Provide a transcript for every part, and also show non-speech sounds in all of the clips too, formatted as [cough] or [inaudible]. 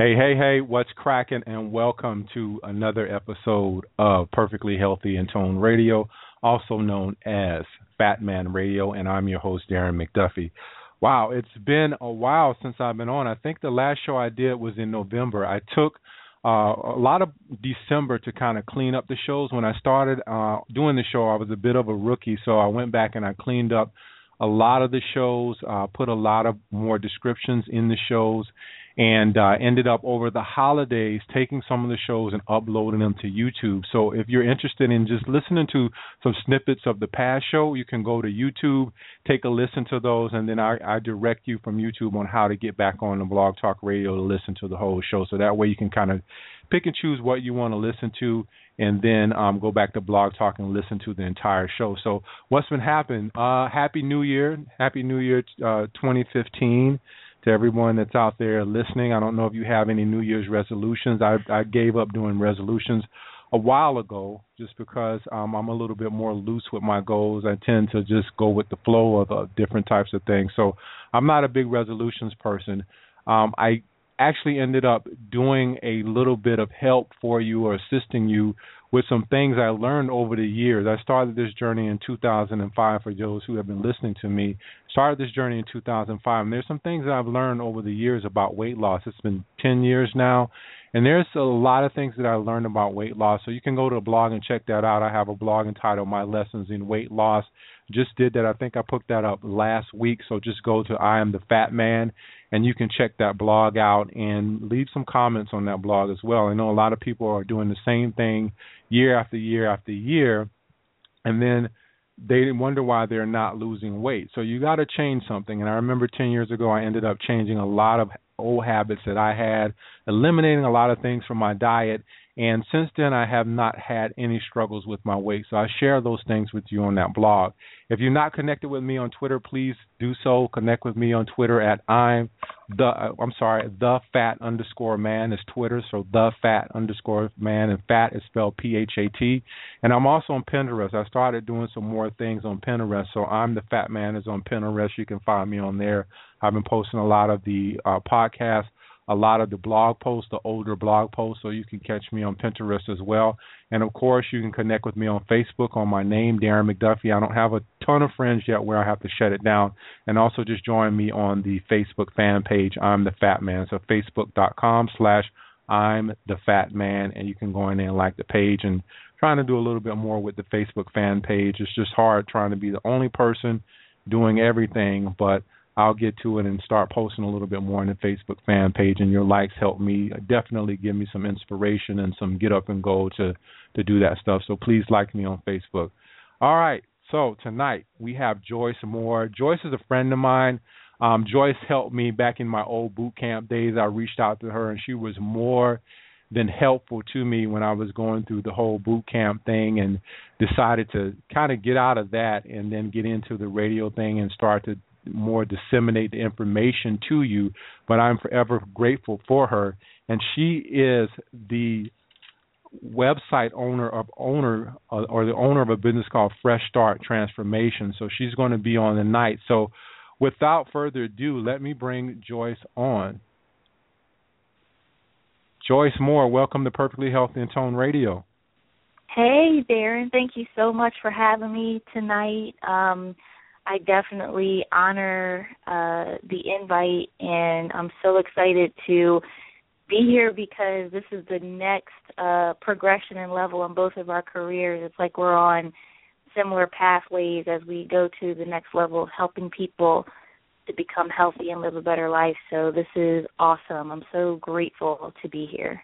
Hey, hey, hey, what's cracking? And welcome to another episode of Perfectly Healthy and Toned Radio, also known as Fat Man Radio. And I'm your host, Darren McDuffie. Wow, it's been a while since I've been on. I think the last show I did was in November. I took uh, a lot of December to kind of clean up the shows. When I started uh, doing the show, I was a bit of a rookie, so I went back and I cleaned up a lot of the shows, uh, put a lot of more descriptions in the shows, and uh, ended up over the holidays taking some of the shows and uploading them to YouTube. So if you're interested in just listening to some snippets of the past show, you can go to YouTube, take a listen to those, and then I, I direct you from YouTube on how to get back on the Blog Talk Radio to listen to the whole show. So that way you can kind of pick and choose what you want to listen to and then um, go back to blog talk and listen to the entire show so what's been happening uh, happy new year happy new year uh, 2015 to everyone that's out there listening. I don't know if you have any New Year's resolutions. I, I gave up doing resolutions a while ago just because um, I'm a little bit more loose with my goals. I tend to just go with the flow of uh, different types of things. So I'm not a big resolutions person. Um, I actually ended up doing a little bit of help for you or assisting you with some things I learned over the years. I started this journey in 2005 for those who have been listening to me. Started this journey in 2005 and there's some things that I've learned over the years about weight loss. It's been 10 years now and there's a lot of things that I learned about weight loss. So you can go to a blog and check that out. I have a blog entitled My Lessons in Weight Loss. Just did that. I think I put that up last week. So just go to I am the fat man and you can check that blog out and leave some comments on that blog as well. I know a lot of people are doing the same thing year after year after year and then they wonder why they're not losing weight. So you got to change something. And I remember 10 years ago I ended up changing a lot of old habits that I had, eliminating a lot of things from my diet and since then, I have not had any struggles with my weight. So I share those things with you on that blog. If you're not connected with me on Twitter, please do so. Connect with me on Twitter at I'm the uh, I'm sorry the fat underscore man is Twitter. So the fat underscore man and fat is spelled P H A T. And I'm also on Pinterest. I started doing some more things on Pinterest. So I'm the fat man is on Pinterest. You can find me on there. I've been posting a lot of the uh, podcasts a lot of the blog posts, the older blog posts, so you can catch me on Pinterest as well. And of course, you can connect with me on Facebook on my name, Darren McDuffie. I don't have a ton of friends yet where I have to shut it down. And also just join me on the Facebook fan page, I'm the Fat Man. So facebook.com slash I'm the Fat Man, and you can go in there and like the page and trying to do a little bit more with the Facebook fan page. It's just hard trying to be the only person doing everything, but I'll get to it and start posting a little bit more on the Facebook fan page. And your likes help me definitely give me some inspiration and some get up and go to to do that stuff. So please like me on Facebook. All right. So tonight we have Joyce Moore. Joyce is a friend of mine. Um, Joyce helped me back in my old boot camp days. I reached out to her and she was more than helpful to me when I was going through the whole boot camp thing and decided to kind of get out of that and then get into the radio thing and start to more disseminate the information to you. But I'm forever grateful for her, and she is the website owner of owner uh, or the owner of a business called Fresh Start Transformation. So she's going to be on the night. So without further ado, let me bring Joyce on. Joyce Moore, welcome to Perfectly Healthy and Toned Radio. Hey, Darren. Thank you so much for having me tonight. Um, I definitely honor uh, the invite, and I'm so excited to be here because this is the next uh, progression and level in both of our careers. It's like we're on similar pathways as we go to the next level of helping people to become healthy and live a better life. So this is awesome. I'm so grateful to be here.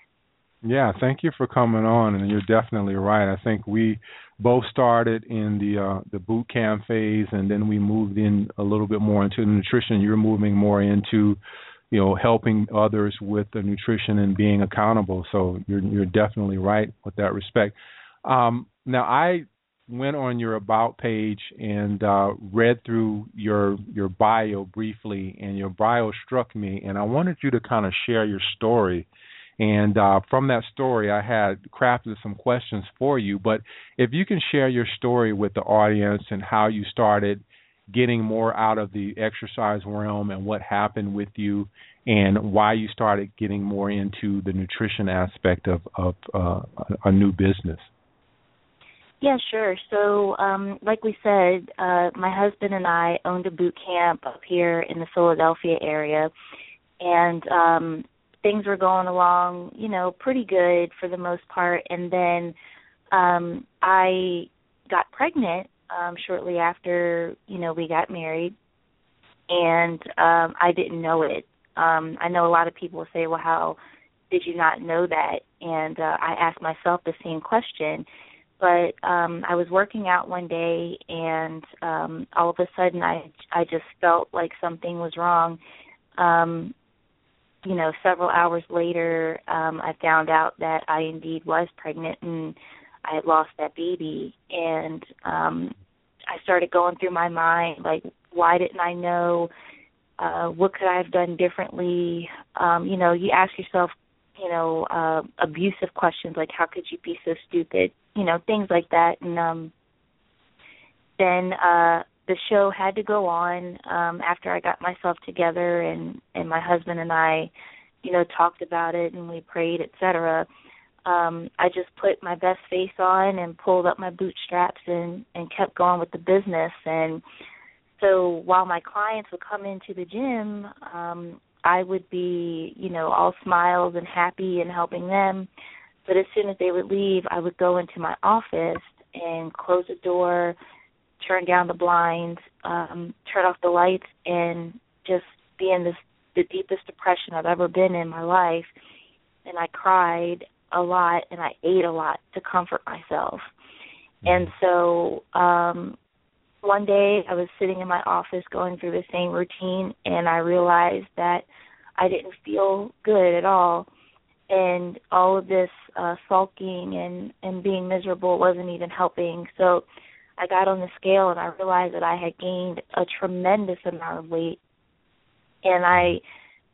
Yeah, thank you for coming on, and you're definitely right. I think we both started in the uh, the boot camp phase, and then we moved in a little bit more into nutrition. You're moving more into you know, helping others with the nutrition and being accountable. So you're you're definitely right with that respect. Um, now I went on your about page and uh, read through your your bio briefly, and your bio struck me, and I wanted you to kind of share your story. And uh, from that story, I had crafted some questions for you. But if you can share your story with the audience and how you started getting more out of the exercise realm and what happened with you and why you started getting more into the nutrition aspect of of uh, a new business. Yeah, sure. So, um, like we said, uh, my husband and I owned a boot camp up here in the Philadelphia area, and um, things were going along, you know, pretty good for the most part. And then um, I got pregnant um, shortly after, you know, we got married, and um, I didn't know it. Um, I know a lot of people say, "Well, how did you not know that?" And uh, I asked myself the same question but um I was working out one day and um all of a sudden I I just felt like something was wrong. Um you know, several hours later um I found out that I indeed was pregnant and I had lost that baby and um I started going through my mind like why didn't I know uh what could I have done differently? Um you know, you ask yourself you know, uh abusive questions like how could you be so stupid? You know, things like that. And um then uh the show had to go on um after I got myself together and and my husband and I, you know, talked about it and we prayed, etc. Um I just put my best face on and pulled up my bootstraps and and kept going with the business and so while my clients would come into the gym, um I would be, you know, all smiles and happy and helping them. But as soon as they would leave, I would go into my office and close the door, turn down the blinds, um, turn off the lights, and just be in this the deepest depression I've ever been in my life. And I cried a lot and I ate a lot to comfort myself. And so um one day I was sitting in my office going through the same routine and I realized that I didn't feel good at all and all of this uh sulking and and being miserable wasn't even helping. So I got on the scale and I realized that I had gained a tremendous amount of weight. And I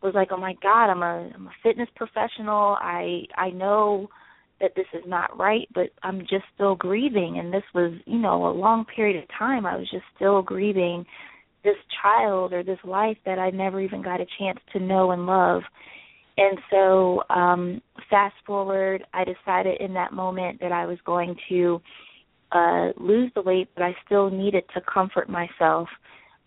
was like, "Oh my god, I'm a I'm a fitness professional. I I know that this is not right, but I'm just still grieving. And this was, you know, a long period of time. I was just still grieving this child or this life that I never even got a chance to know and love. And so, um, fast forward, I decided in that moment that I was going to uh lose the weight, but I still needed to comfort myself.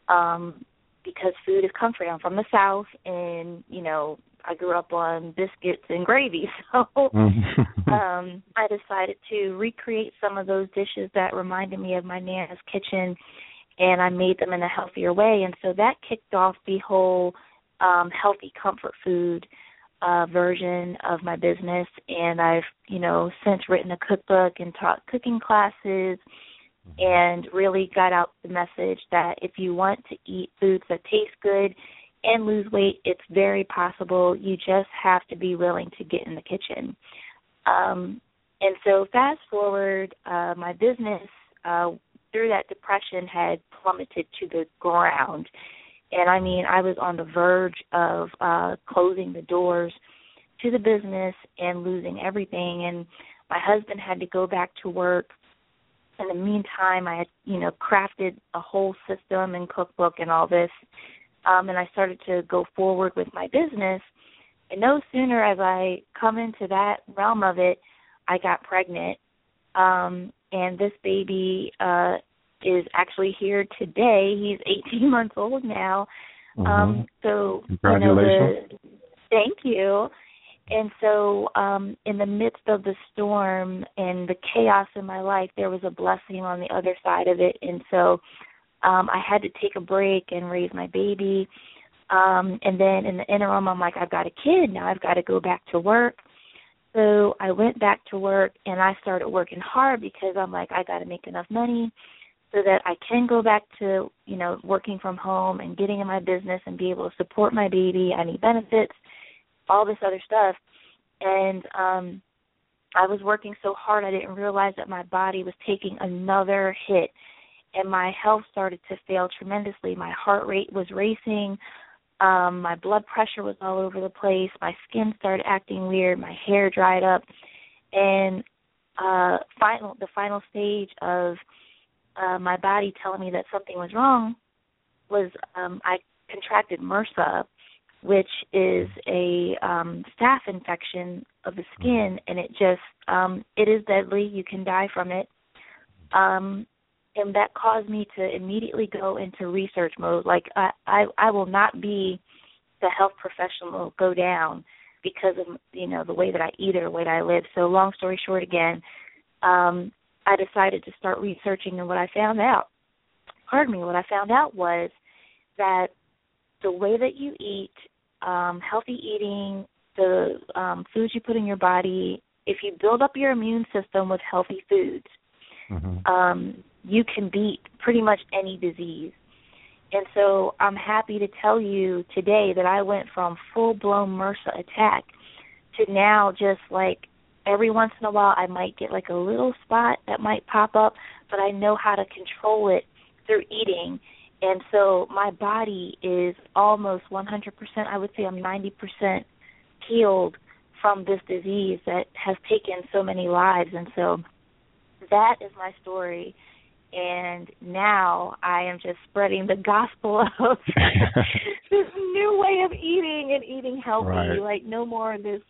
Um because food is comforting. I'm from the South and, you know, I grew up on biscuits and gravy, [laughs] so Mm-hmm. um I decided to recreate some of those dishes that reminded me of my nana's kitchen and I made them in a healthier way and so that kicked off the whole um healthy comfort food uh version of my business and I've, you know, since written a cookbook and taught cooking classes and really got out the message that if you want to eat foods that taste good and lose weight, it's very possible. You just have to be willing to get in the kitchen. Um, and so, fast forward, uh, my business uh, through that depression had plummeted to the ground. And I mean, I was on the verge of uh, closing the doors to the business and losing everything. And my husband had to go back to work. In the meantime, I had, you know, crafted a whole system and cookbook and all this um, and I started to go forward with my business. And no sooner as I come into that realm of it, I got pregnant. Um, and this baby uh, is actually here today. He's 18 [laughs] months old now. Mm-hmm. Um, so congratulations. You know, the, thank you. And so, um, in the midst of the storm and the chaos in my life, there was a blessing on the other side of it. And so, um I had to take a break and raise my baby. Um and then in the interim I'm like I've got a kid, now I've got to go back to work. So I went back to work and I started working hard because I'm like I got to make enough money. So that I can go back to, you know, working from home and getting in my business and be able to support my baby. I need benefits, all this other stuff. And um I was working so hard I didn't realize that my body was taking another hit and my health started to fail tremendously. My heart rate was racing, um, my blood pressure was all over the place, my skin started acting weird, my hair dried up, and uh final the final stage of uh, my body telling me that something was wrong was um, I contracted MRSA, which is a um, staph infection of the skin, and it just um, it is deadly. You can die from it, um, and that caused me to immediately go into research mode. Like I, I, I will not be the health professional go down because of you know the way that I eat or the way that I live. So long story short, again, um, I decided to start researching, and what I found out, pardon me, what I found out was that the way that you eat, um, healthy eating, the um, foods you put in your body, if you build up your immune system with healthy foods, mm-hmm. um, you can beat pretty much any disease. And so I'm happy to tell you today that I went from full blown MRSA attack to now just like every once in a while I might get like a little spot that might pop up, but I know how to control it through eating. And so my body is almost 100%, I would say I'm 90% healed from this disease that has taken so many lives. And so that is my story. And now I am just spreading the gospel [laughs] of [laughs] this new way of eating and eating healthy. Right. Like no more of this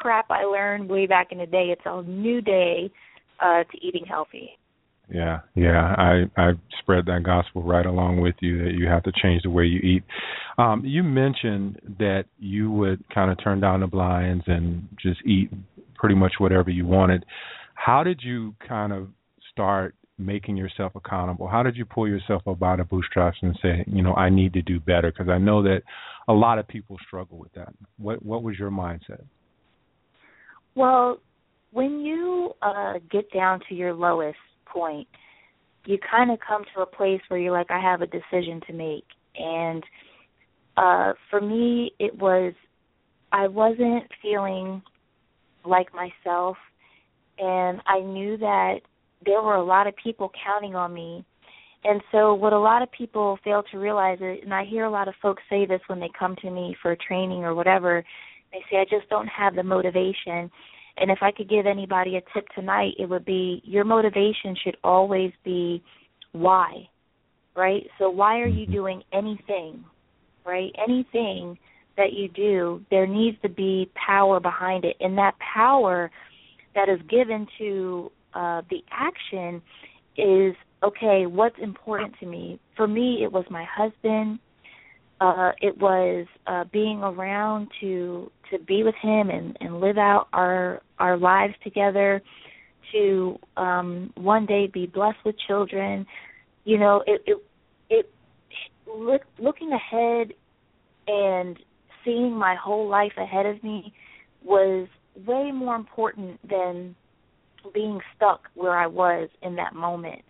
crap I learned way back in the day. It's a new day uh, to eating healthy. Yeah, yeah, I I spread that gospel right along with you that you have to change the way you eat. Um, you mentioned that you would kind of turn down the blinds and just eat pretty much whatever you wanted. How did you kind of start making yourself accountable? How did you pull yourself up by the bootstraps and say, you know, I need to do better? Because I know that a lot of people struggle with that. What what was your mindset? Well, when you uh get down to your lowest point, you kind of come to a place where you're like I have a decision to make. And uh for me it was I wasn't feeling like myself and I knew that there were a lot of people counting on me. And so what a lot of people fail to realize is and I hear a lot of folks say this when they come to me for training or whatever, they say, I just don't have the motivation. And if I could give anybody a tip tonight, it would be your motivation should always be why, right? So, why are you mm-hmm. doing anything, right? Anything that you do, there needs to be power behind it. And that power that is given to uh, the action is okay, what's important to me? For me, it was my husband, uh it was uh being around to to be with him and and live out our our lives together to um one day be blessed with children. You know it it it look, looking ahead and seeing my whole life ahead of me was way more important than being stuck where I was in that moment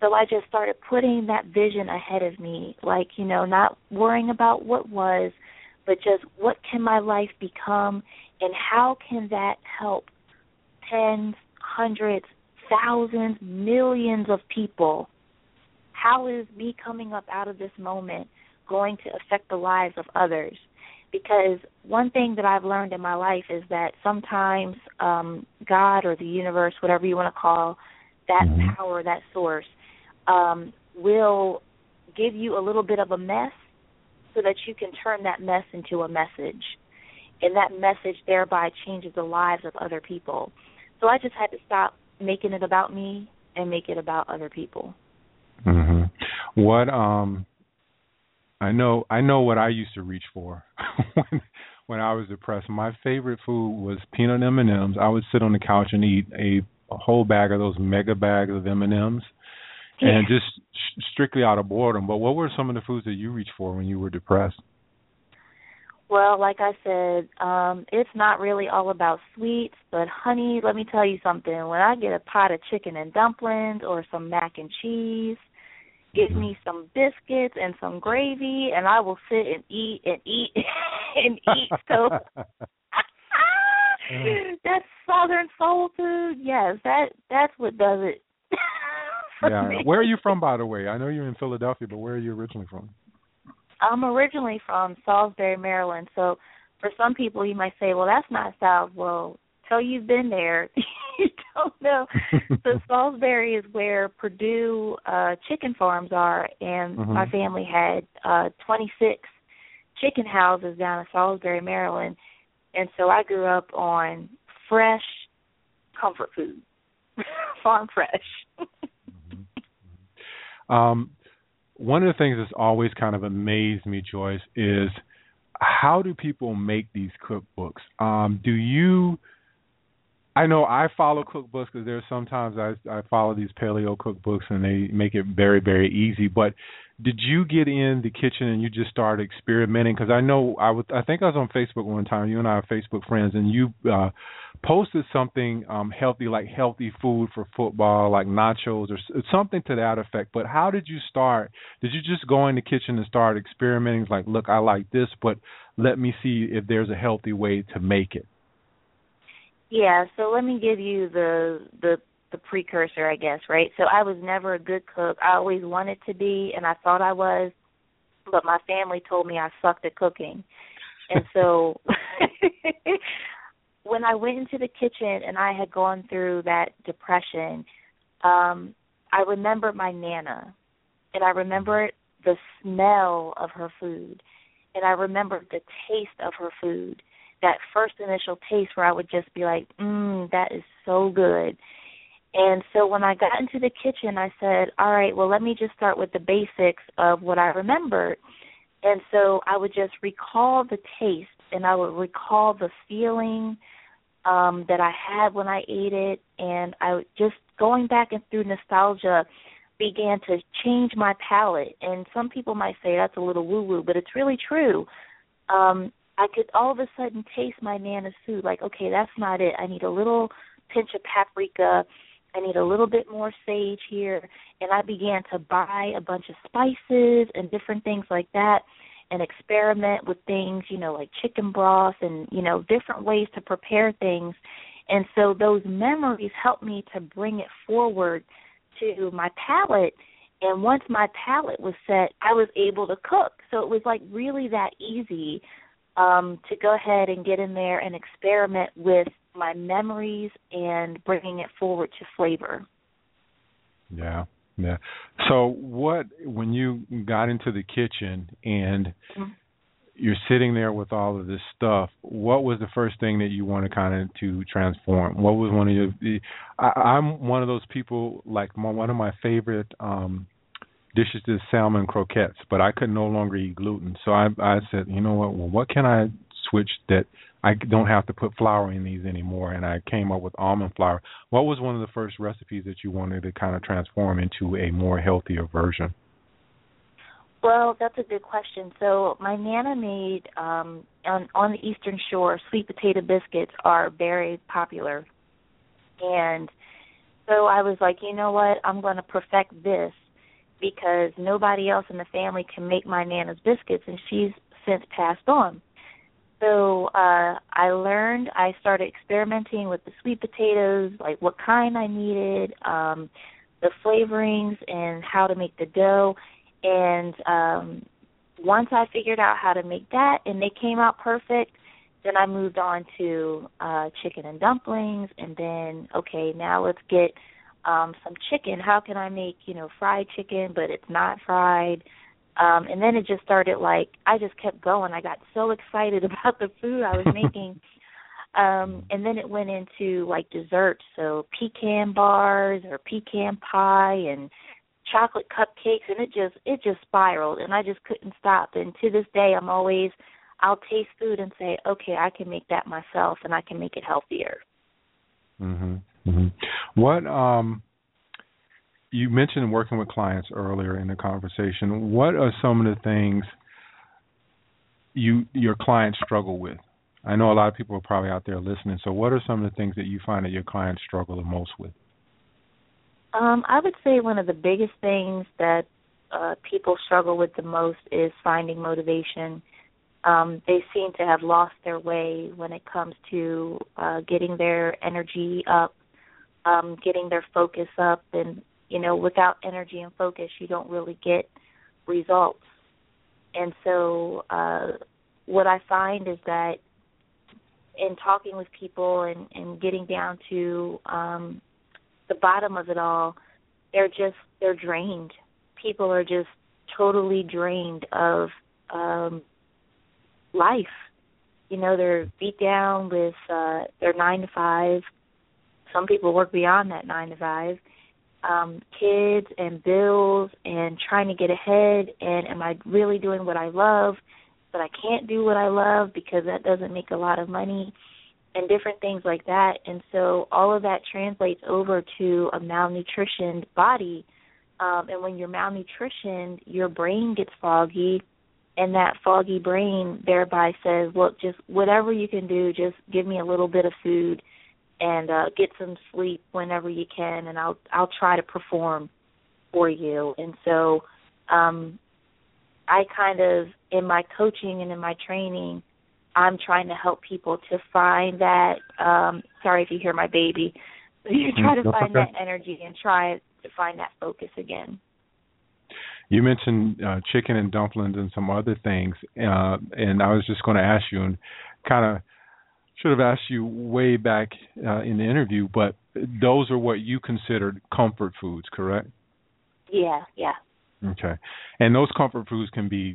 so I just started putting that vision ahead of me, like, you know, not worrying about what was, but just what can my life become and how can that help tens, hundreds, thousands, millions of people? How is me coming up out of this moment going to affect the lives of others? Because one thing that I've learned in my life is that sometimes um, God or the universe, whatever you want to call that mm-hmm. power, that source, um, will give you a little bit of a mess so that you can turn that mess into a message. And that message thereby changes the lives of other people. So I just had to stop making it about me and make it about other people. Mhm. What um I know I know what I used to reach for [laughs] when when I was depressed. My favorite food was peanut M&Ms. I would sit on the couch and eat a, a whole bag of those mega bags of M&Ms and just strictly out of boredom. But what were some of the foods that you reached for when you were depressed? Well, like I said, um, it's not really all about sweets, but honey, let me tell you something. When I get a pot of chicken and dumplings or some mac and cheese, give me some biscuits and some gravy, and I will sit and eat and eat [laughs] and eat. So [laughs] [laughs] that's Southern soul food. Yes, that that's what does it. Yeah. me. Where are you from, by the way? I know you're in Philadelphia, but where are you originally from? I'm originally from Salisbury, Maryland. So for some people, you might say, "Well, that's not South." Well, till you've been there, [laughs] you don't know. [laughs] so Salisbury is where Perdue uh chicken farms are, and Mhm. my family had uh 26 chicken houses down in Salisbury, Maryland, and so I grew up on fresh comfort food, [laughs] farm fresh. Um, one of the things that's always kind of amazed me, Joyce, is how do people make these cookbooks? Um, do you? I know I follow cookbooks because there's sometimes I I follow these paleo cookbooks and they make it very very easy. But did you get in the kitchen and you just started experimenting? Because I know I was I think I was on Facebook one time. You and I are Facebook friends, and you uh, posted something um, healthy like healthy food for football, like nachos or something to that effect. But how did you start? Did you just go in the kitchen and start experimenting? Like, look, I like this, but let me see if there's a healthy way to make it. Yeah, so let me give you the the the precursor, I guess, right? So I was never a good cook. I always wanted to be and I thought I was, but my family told me I sucked at cooking. And so [laughs] when I went into the kitchen and I had gone through that depression, um I remember my nana and I remember the smell of her food and I remember the taste of her food that first initial taste where I would just be like, "Mmm, that is so good." And so when I got into the kitchen, I said, "All right, well, let me just start with the basics of what I remembered." And so I would just recall the taste and I would recall the feeling um that I had when I ate it and I would just going back and through nostalgia began to change my palate. And some people might say that's a little woo woo, but it's really true. Um I could all of a sudden taste my nana's food. Like, okay, that's not it. I need a little pinch of paprika. I need a little bit more sage here. And I began to buy a bunch of spices and different things like that and experiment with things, you know, like chicken broth and, you know, different ways to prepare things. And so those memories helped me to bring it forward to my palate. And once my palate was set, I was able to cook. So it was like really that easy um, to go ahead and get in there and experiment with my memories and bringing it forward to flavor. Yeah, yeah. So what when you got into the kitchen and Mhm. you're sitting there with all of this stuff, what was the first thing that you wanted to kind of to transform? What was one of your? the- I, I'm one of those people. Like my, one of my favorite um dishes is salmon croquettes, but I could no longer eat gluten. So I I said, you know what? Well, what can I switch that I don't have to put flour in these anymore? And I came up with almond flour. What was one of the first recipes that you wanted to kind of transform into a more healthier version? Well, that's a good question. So my nana made um on on the eastern shore sweet potato biscuits are very popular. And so I was like, you know what? I'm going to perfect this because nobody else in the family can make my nana's biscuits and she's since passed on. So uh I learned I started experimenting with the sweet potatoes, like what kind I needed, um the flavorings and how to make the dough and um once I figured out how to make that and they came out perfect, then I moved on to uh chicken and dumplings and then okay, now let's get um some chicken. How can I make, you know, fried chicken but it's not fried? Um and then it just started like I just kept going. I got so excited [laughs] about the food I was making. [laughs] um and then it went into like desserts, so pecan bars or pecan pie and chocolate cupcakes and it just it just spiraled and I just couldn't stop and to this day I'm always I'll taste food and say, "Okay, I can make that myself and I can make it healthier." Mhm. Mhm. What um you mentioned working with clients earlier in the conversation. What are some of the things you your clients struggle with? I know a lot of people are probably out there listening. So what are some of the things that you find that your clients struggle the most with? Um, I would say one of the biggest things that uh, people struggle with the most is finding motivation. Um, they seem to have lost their way when it comes to uh, getting their energy up, um, getting their focus up, and you know, without energy and focus, you don't really get results. And so, uh, what I find is that in talking with people and, and getting down to um, the bottom of it all, they're just they're drained. People are just totally drained of um, life. You know, they're beat down with uh, their nine to five. Some people work beyond that nine to five. Um, kids and bills and trying to get ahead and am I really doing what I love? But I can't do what I love because that doesn't make a lot of money and different things like that. And so all of that translates over to a malnutritioned body. Um, and when you're malnutritioned, your brain gets foggy, and that foggy brain thereby says, "Look, just whatever you can do, just give me a little bit of food, and uh, get some sleep whenever you can, and I'll I'll try to perform for you." And so, um, I kind of in my coaching and in my training I'm trying to help people to find that. Um, sorry if you hear my baby. [laughs] You try to find that energy and try to find that focus again. You mentioned uh, chicken and dumplings and some other things, uh, and I was just going to ask you, and kind of should have asked you way back uh, in the interview, but those are what you considered comfort foods, correct? Yeah, yeah. Okay, and those comfort foods can be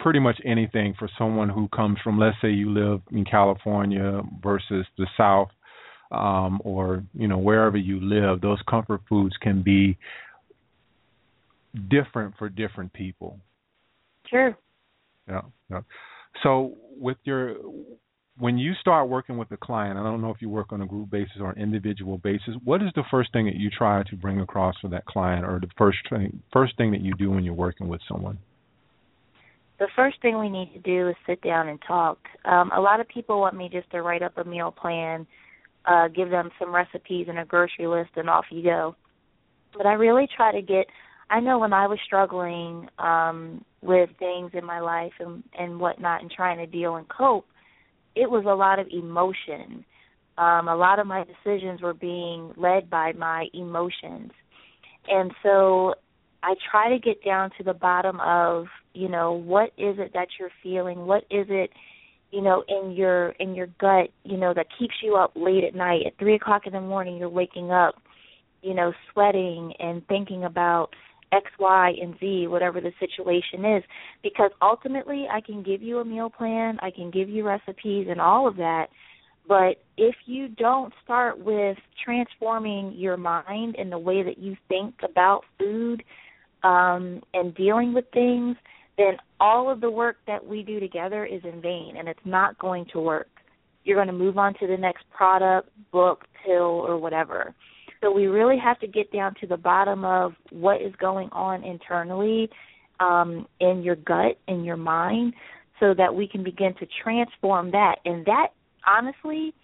pretty much anything for someone who comes from, let's say, you live in California versus the South, um, or you know wherever you live. Those comfort foods can be different for different people. Sure. Yeah. yeah. So with your when you start working with a client, I don't know if you work on a group basis or an individual basis. What is the first thing that you try to bring across for that client, or the first thing, first thing that you do when you're working with someone? the first thing we need to do is sit down and talk. Um, a lot of people want me just to write up a meal plan, uh, give them some recipes and a grocery list, and off you go. But I really try to get. I know when I was struggling um, with things in my life and and whatnot, and trying to deal and cope, it was a lot of emotion. Um, a lot of my decisions were being led by my emotions, and so I try to get down to the bottom of, you know, what is it that you're feeling? What is it, you know, in your in your gut, you know, that keeps you up late at night. At three o'clock in the morning you're waking up, you know, sweating and thinking about X, Y, and Z, whatever the situation is. Because ultimately I can give you a meal plan, I can give you recipes and all of that. But if you don't start with transforming your mind and the way that you think about food, um, and dealing with things, then all of the work that we do together is in vain and it's not going to work. You're going to move on to the next product, book, pill, or whatever. So we really have to get down to the bottom of what is going on internally um, in your gut, in your mind, so that we can begin to transform that. And that, honestly,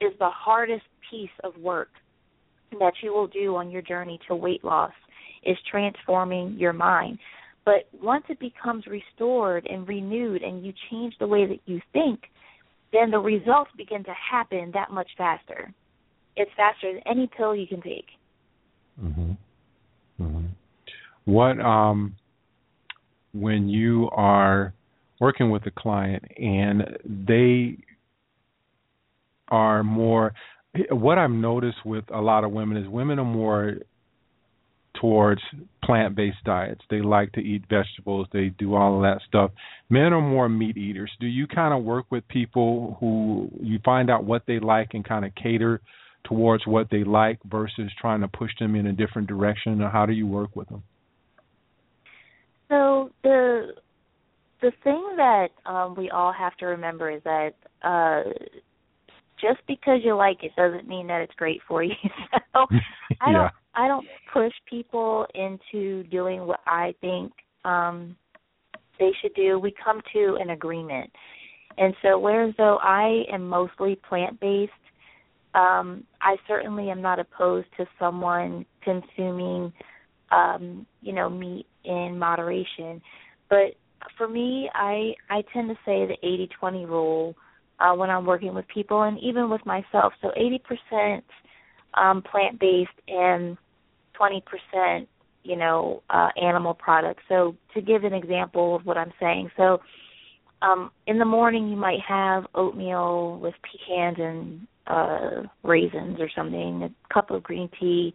is the hardest piece of work that you will do on your journey to weight loss is transforming your mind. But once it becomes restored and renewed and you change the way that you think, then the results begin to happen that much faster. It's faster than any pill you can take. Mhm. Mhm. What um when you are working with a client and they are more what I've noticed with a lot of women is women are more towards plant based diets. They like to eat vegetables, they do all of that stuff. Men are more meat eaters. Do you kind of work with people who you find out what they like and kind of cater towards what they like versus trying to push them in a different direction or how do you work with them? So the the thing that um we all have to remember is that uh just because you like it doesn't mean that it's great for [laughs] you. so I don't I don't push people into doing what I think um they should do. We come to an agreement. And so whereas though I am mostly plant based, um, I certainly am not opposed to someone consuming um, you know, meat in moderation. But for me, I I tend to say the 80-20 rule uh, when I'm working with people and even with myself. So 80% um, plant-based and 20%, you know, uh, animal products. So to give an example of what I'm saying, so um, in the morning you might have oatmeal with pecans and uh, raisins or something, a cup of green tea,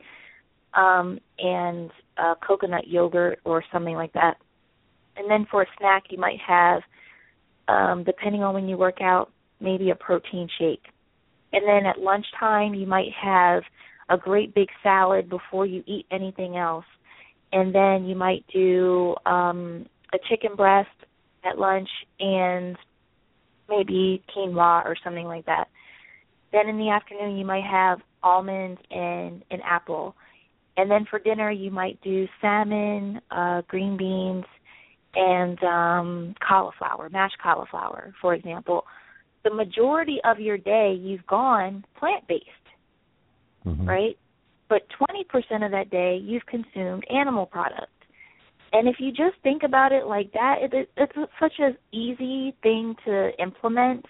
um, and uh, coconut yogurt or something like that. And then for a snack, you might have, um, depending on when you work out, maybe a protein shake. And then at lunchtime, you might have a great big salad before you eat anything else. And then you might do um, a chicken breast at lunch and maybe quinoa or something like that. Then in the afternoon, you might have almonds and an apple. And then for dinner, you might do salmon, uh, green beans, and um, cauliflower, mashed cauliflower, for example. The majority of your day, you've gone plant based, mm-hmm. right? But 20% of that day, you've consumed animal products. And if you just think about it like that, it, it's such an easy thing to implement.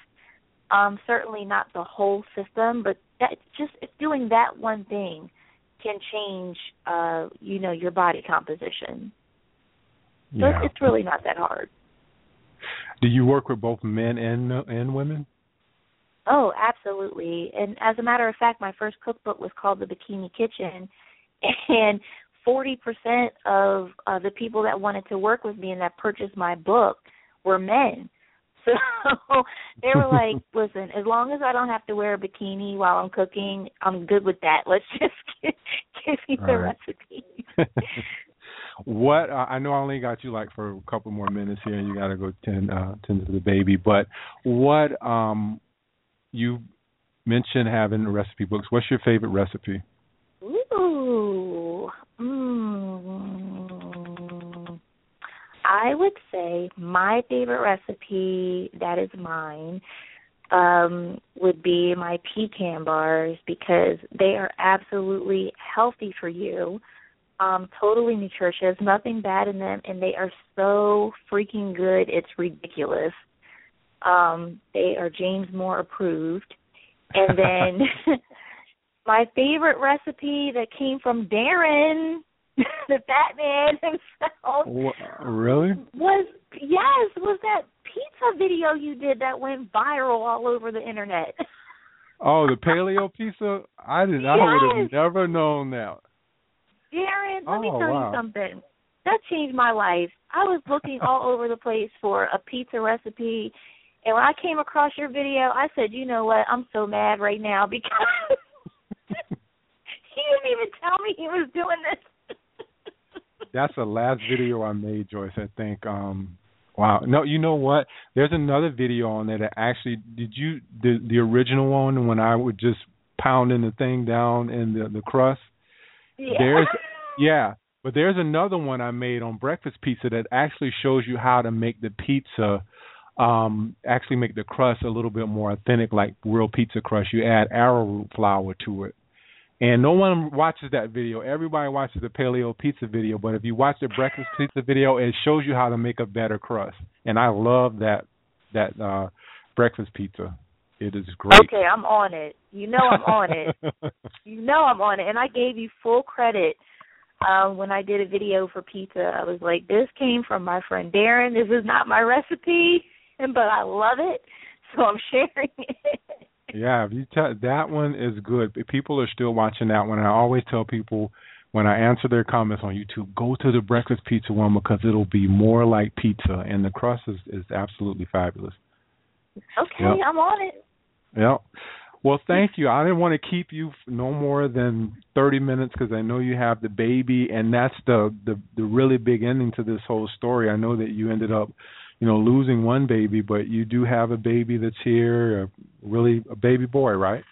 Um, certainly not the whole system, but that just doing that one thing can change, uh, you know, your body composition. So yeah. it's really not that hard. Do you work with both men and and women? Oh, absolutely. And as a matter of fact, my first cookbook was called The Bikini Kitchen, and 40% of uh, the people that wanted to work with me and that purchased my book were men. [laughs] So they were like, [laughs] "Listen, as long as I don't have to wear a bikini while I'm cooking, I'm good with that. Let's [laughs] just give, give me the right. recipe." what uh, I know I only got you like for a couple more minutes here, and you got to go tend uh, tend to the baby. But what um you mentioned having recipe books. What's your favorite recipe? I would say my favorite recipe that is mine um, would be my pecan bars because they are absolutely healthy for you um, totally nutritious, nothing bad in them, and they are so freaking good. It's ridiculous. Um, they are James Moore approved. And then [laughs] [laughs] my favorite recipe that came from Darren, [laughs] the Batman himself. Really? Was yes, was that pizza video you did that went viral all over the internet. [laughs] Oh, the paleo pizza? I did. Yes. I would have never known that. Darren, let oh, me tell wow. you something. That changed my life. I was looking all over the place for a pizza recipe, and when I came across your video, I said, "You know what? I'm so mad right now because [laughs] he didn't even tell me he was doing this." That's the last video I made, Joyce. I think. um Wow. No, you know what? There's another video on there that actually did you the the original one when I would just pounding the thing down in the the crust. Yeah. There's [laughs] yeah, but there's another one I made on breakfast pizza that actually shows you how to make the pizza um actually make the crust a little bit more authentic like real pizza crust. You add arrowroot flour to it. And no one watches that video. Everybody watches the paleo pizza video, but if you watch the breakfast pizza video, it shows you how to make a better crust. And I love that that uh breakfast pizza. It is great. Okay, I'm on it. You know I'm on it. [laughs] you know I'm on it. And I gave you full credit um when I did a video for pizza. I was like, This came from my friend Darren. This is not my recipe and [laughs] but I love it. So I'm sharing it. Yeah, if you tell that one is good. People are still watching that one. I always tell people when I answer their comments on YouTube, go to the breakfast pizza one because it'll be more like pizza and the crust is, is absolutely fabulous. Okay, yep. I'm on it. Yeah. Well, thank you. I didn't want to keep you no more than 30 minutes because I know you have the baby, and that's the, the the really big ending to this whole story. I know that you ended up, you know, losing one baby, but you do have a baby that's here, a, really a baby boy, right?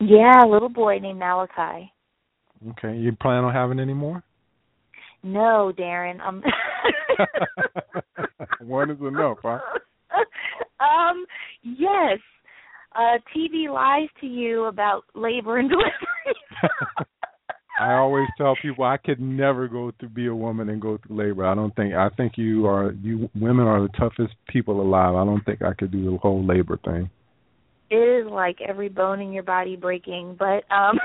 Yeah, a little boy named Malachi. Okay. You plan on having any more? No, Darren. Um. [laughs] one is enough, huh? [laughs] Um. Yes uh TV lies to you about labor and delivery. [laughs] I always tell people I could never go to be a woman and go through labor. I don't think I think you are you women are the toughest people alive. I don't think I could do the whole labor thing. It is like every bone in your body breaking, but um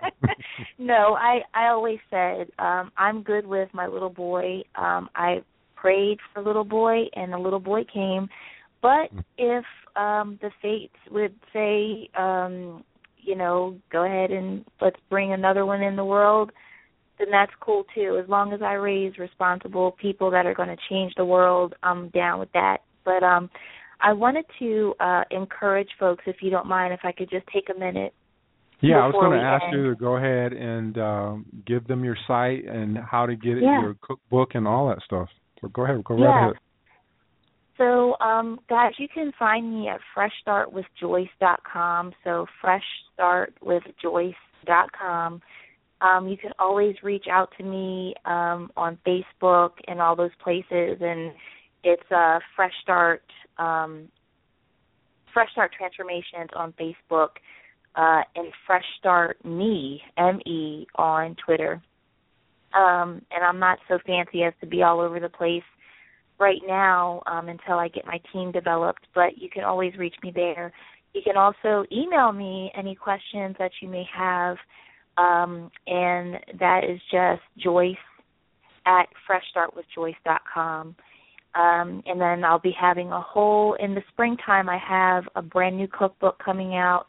[laughs] no, I I always said um I'm good with my little boy. Um I prayed for little boy and the little boy came. But mm. if um the fates would say um you know, go ahead and let's bring another one in the world, then that's cool too. As long as I raise responsible people that are going to change the world, I'm down with that. But um I wanted to uh encourage folks if you don't mind if I could just take a minute. Yeah, I was going to ask end. you to go ahead and um give them your site and how to get it, yeah. your cookbook and all that stuff. So go ahead, go yeah. right ahead. So, um, guys, you can find me at freshstartwithjoyce.com. So, freshstartwithjoyce.com. Um, you can always reach out to me um, on Facebook and all those places, and it's uh, Fresh Start um, Fresh Start Transformations on Facebook, uh, and Fresh Start Me M E on Twitter. Um, and I'm not so fancy as to be all over the place right now um, until I get my team developed, but you can always reach me there. You can also email me any questions that you may have, um, and that is just Joyce at freshstartwithjoyce.com. Um, and then I'll be having a whole in the springtime. I have a brand new cookbook coming out,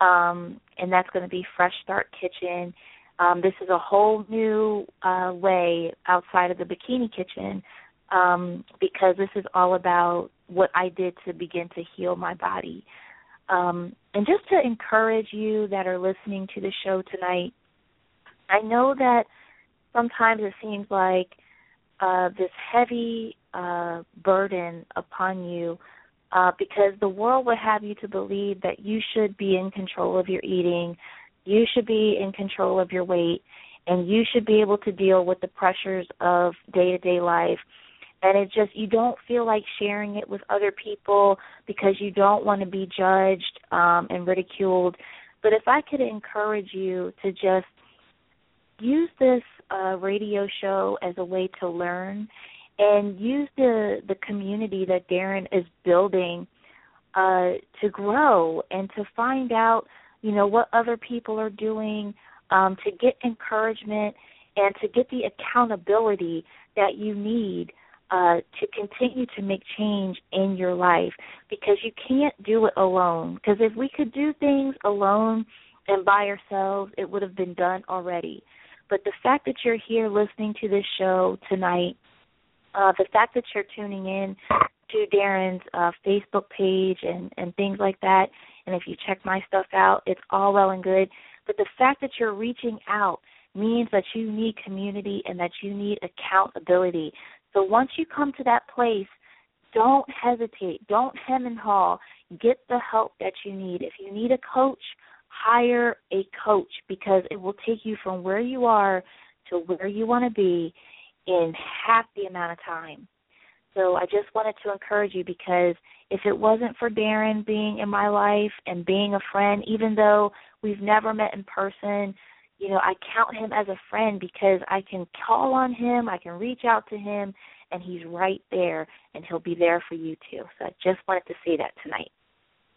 um, and that's going to be Fresh Start Kitchen. Um, this is a whole new uh, way outside of the bikini kitchen um, because this is all about what I did to begin to heal my body. Um, and just to encourage you that are listening to the show tonight, I know that sometimes it seems like uh, this heavy uh, burden upon you uh, because the world would have you to believe that you should be in control of your eating, you should be in control of your weight, and you should be able to deal with the pressures of day to day life and it just you don't feel like sharing it with other people because you don't want to be judged um and ridiculed. But if i could encourage you to just use this uh radio show as a way to learn and use the the community that Darren is building uh to grow and to find out you know what other people are doing um to get encouragement and to get the accountability that you need uh, to continue to make change in your life because you can't do it alone. Because if we could do things alone and by ourselves, it would have been done already. But the fact that you're here listening to this show tonight, uh, the fact that you're tuning in to Darren's uh, Facebook page and, and things like that, and if you check my stuff out, it's all well and good. But the fact that you're reaching out means that you need community and that you need accountability. So once you come to that place, don't hesitate. Don't hem and haw. Get the help that you need. If you need a coach, hire a coach because it will take you from where you are to where you want to be in half the amount of time. So I just wanted to encourage you because if it wasn't for Darren being in my life and being a friend, even though we've never met in person, you know, I count him as a friend because I can call on him, I can reach out to him, and he's right there, and he'll be there for you too. So I just wanted to say that tonight.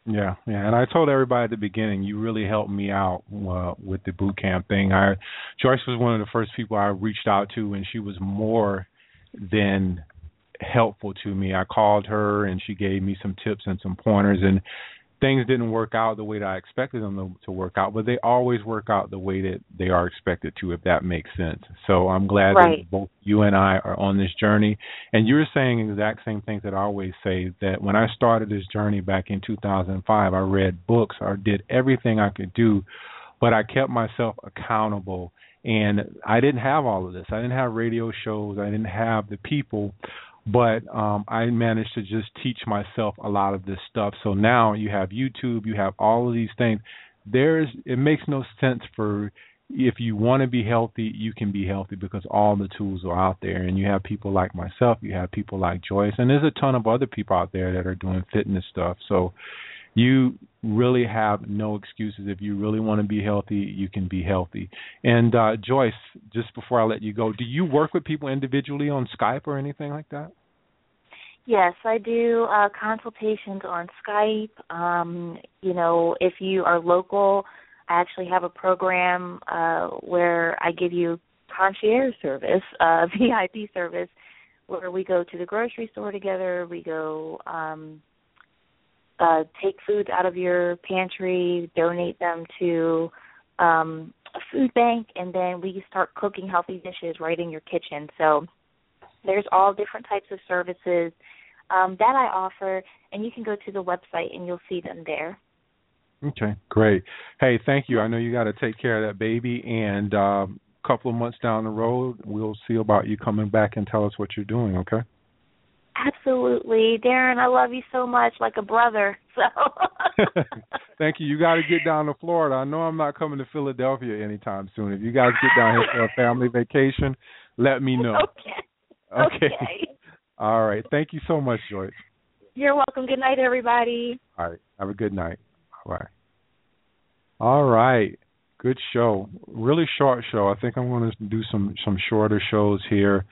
Yeah, yeah, and I told everybody at the beginning, you really helped me out uh, with the boot camp thing. I Joyce was one of the first people I reached out to, and she was more than helpful to me. I called her, and she gave me some tips and some pointers, and things didn't work out the way that I expected them to, to, work out, but they always work out the way that they are expected to, if that makes sense. So I'm glad right. that both you and I are on this journey. And you're saying the exact same things that I always say that when I started this journey back in 2005, I read books, I did everything I could do, but I kept myself accountable. And I didn't have all of this. I didn't have radio shows. I didn't have the people but um, I managed to just teach myself a lot of this stuff. So now you have YouTube, you have all of these things. There's it makes no sense for if you want to be healthy, you can be healthy because all the tools are out there, and you have people like myself, you have people like Joyce, and there's a ton of other people out there that are doing fitness stuff. So you really have no excuses. If you really want to be healthy, you can be healthy. And uh, Joyce, just before I let you go, do you work with people individually on Skype or anything like that? Yes, I do uh, consultations on Skype. Um, you know, if you are local, I actually have a program uh, where I give you concierge service, uh, [laughs] VIP service, where we go to the grocery store together. We go um, uh, take foods out of your pantry, donate them to um, a food bank, and then we start cooking healthy dishes right in your kitchen. So there's all different types of services um, that I offer, and you can go to the website and you'll see them there. Okay, great. Hey, thank you. I know you got to take care of that baby, and a uh, couple of months down the road, we'll see about you coming back and tell us what you're doing. Okay. Absolutely, Darren. I love you so much, like a brother. [laughs] So. [laughs] Thank you. You got to get down to Florida. I know I'm not coming to Philadelphia anytime soon. If you guys get down here for a family vacation, let me know. Okay. Okay. okay. [laughs] All right. Thank you so much, Joyce. You're welcome. Good night, everybody. All right. Have a good night. Bye. All right. Good show. Really short show. I think I'm going to do some some shorter shows here.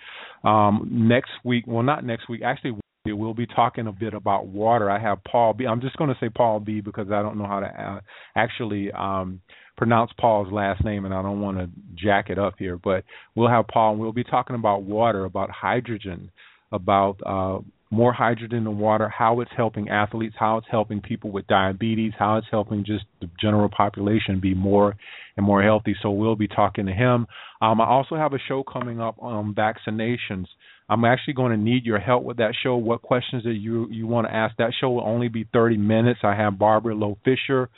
Um, next week, well, not next week. Actually, we'll be talking a bit about water. I have Paul B. I'm just going to say Paul B. because I don't know how to uh, actually um, pronounce Paul's last name, and I don't want to jack it up here. But we'll have Paul, and we'll be talking about water, about hydrogen, about uh, more hydrogen in water, how it's helping athletes, how it's helping people with diabetes, how it's helping just the general population be more and more healthy. So we'll be talking to him. Um, I also have a show coming up on vaccinations. I'm actually going to need your help with that show. What questions that you you want to ask? That show will only be 30 minutes. I have Barbara Loe Fisher,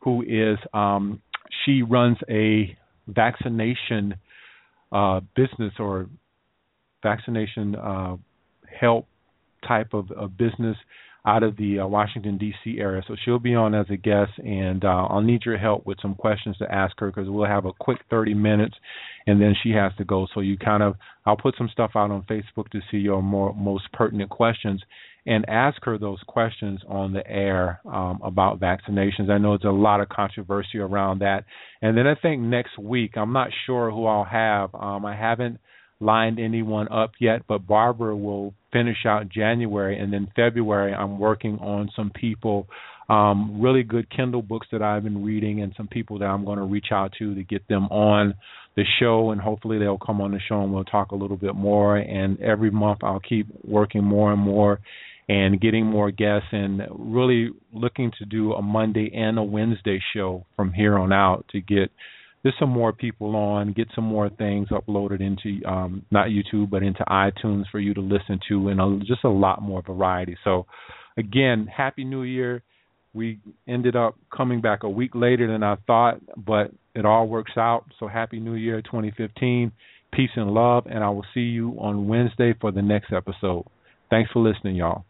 who is um, she runs a vaccination uh, business or vaccination uh, help type of, of business out of the uh, Washington D.C. area. So she'll be on as a guest, and uh, I'll need your help with some questions to ask her because we'll have a quick 30 minutes, and then she has to go. So you kind of, I'll put some stuff out on Facebook to see your more most pertinent questions, and ask her those questions on the air um, about vaccinations. I know there's a lot of controversy around that, and then I think next week, I'm not sure who I'll have. Um, I haven't lined anyone up yet, but Barbara will finish out January, and then February I'm working on some people, um, really good Kindle books that I've been reading, and some people that I'm going to reach out to to get them on the show, and hopefully they'll come on the show and we'll talk a little bit more. And every month I'll keep working more and more and getting more guests and really looking to do a Monday and a Wednesday show from here on out to get just some more people on, get some more things uploaded into um, not YouTube but into iTunes for you to listen to, and a, just a lot more variety. So, again, Happy New Year. We ended up coming back a week later than I thought, but it all works out. So, Happy New Year 2015. Peace and love, and I will see you on Wednesday for the next episode. Thanks for listening, y'all.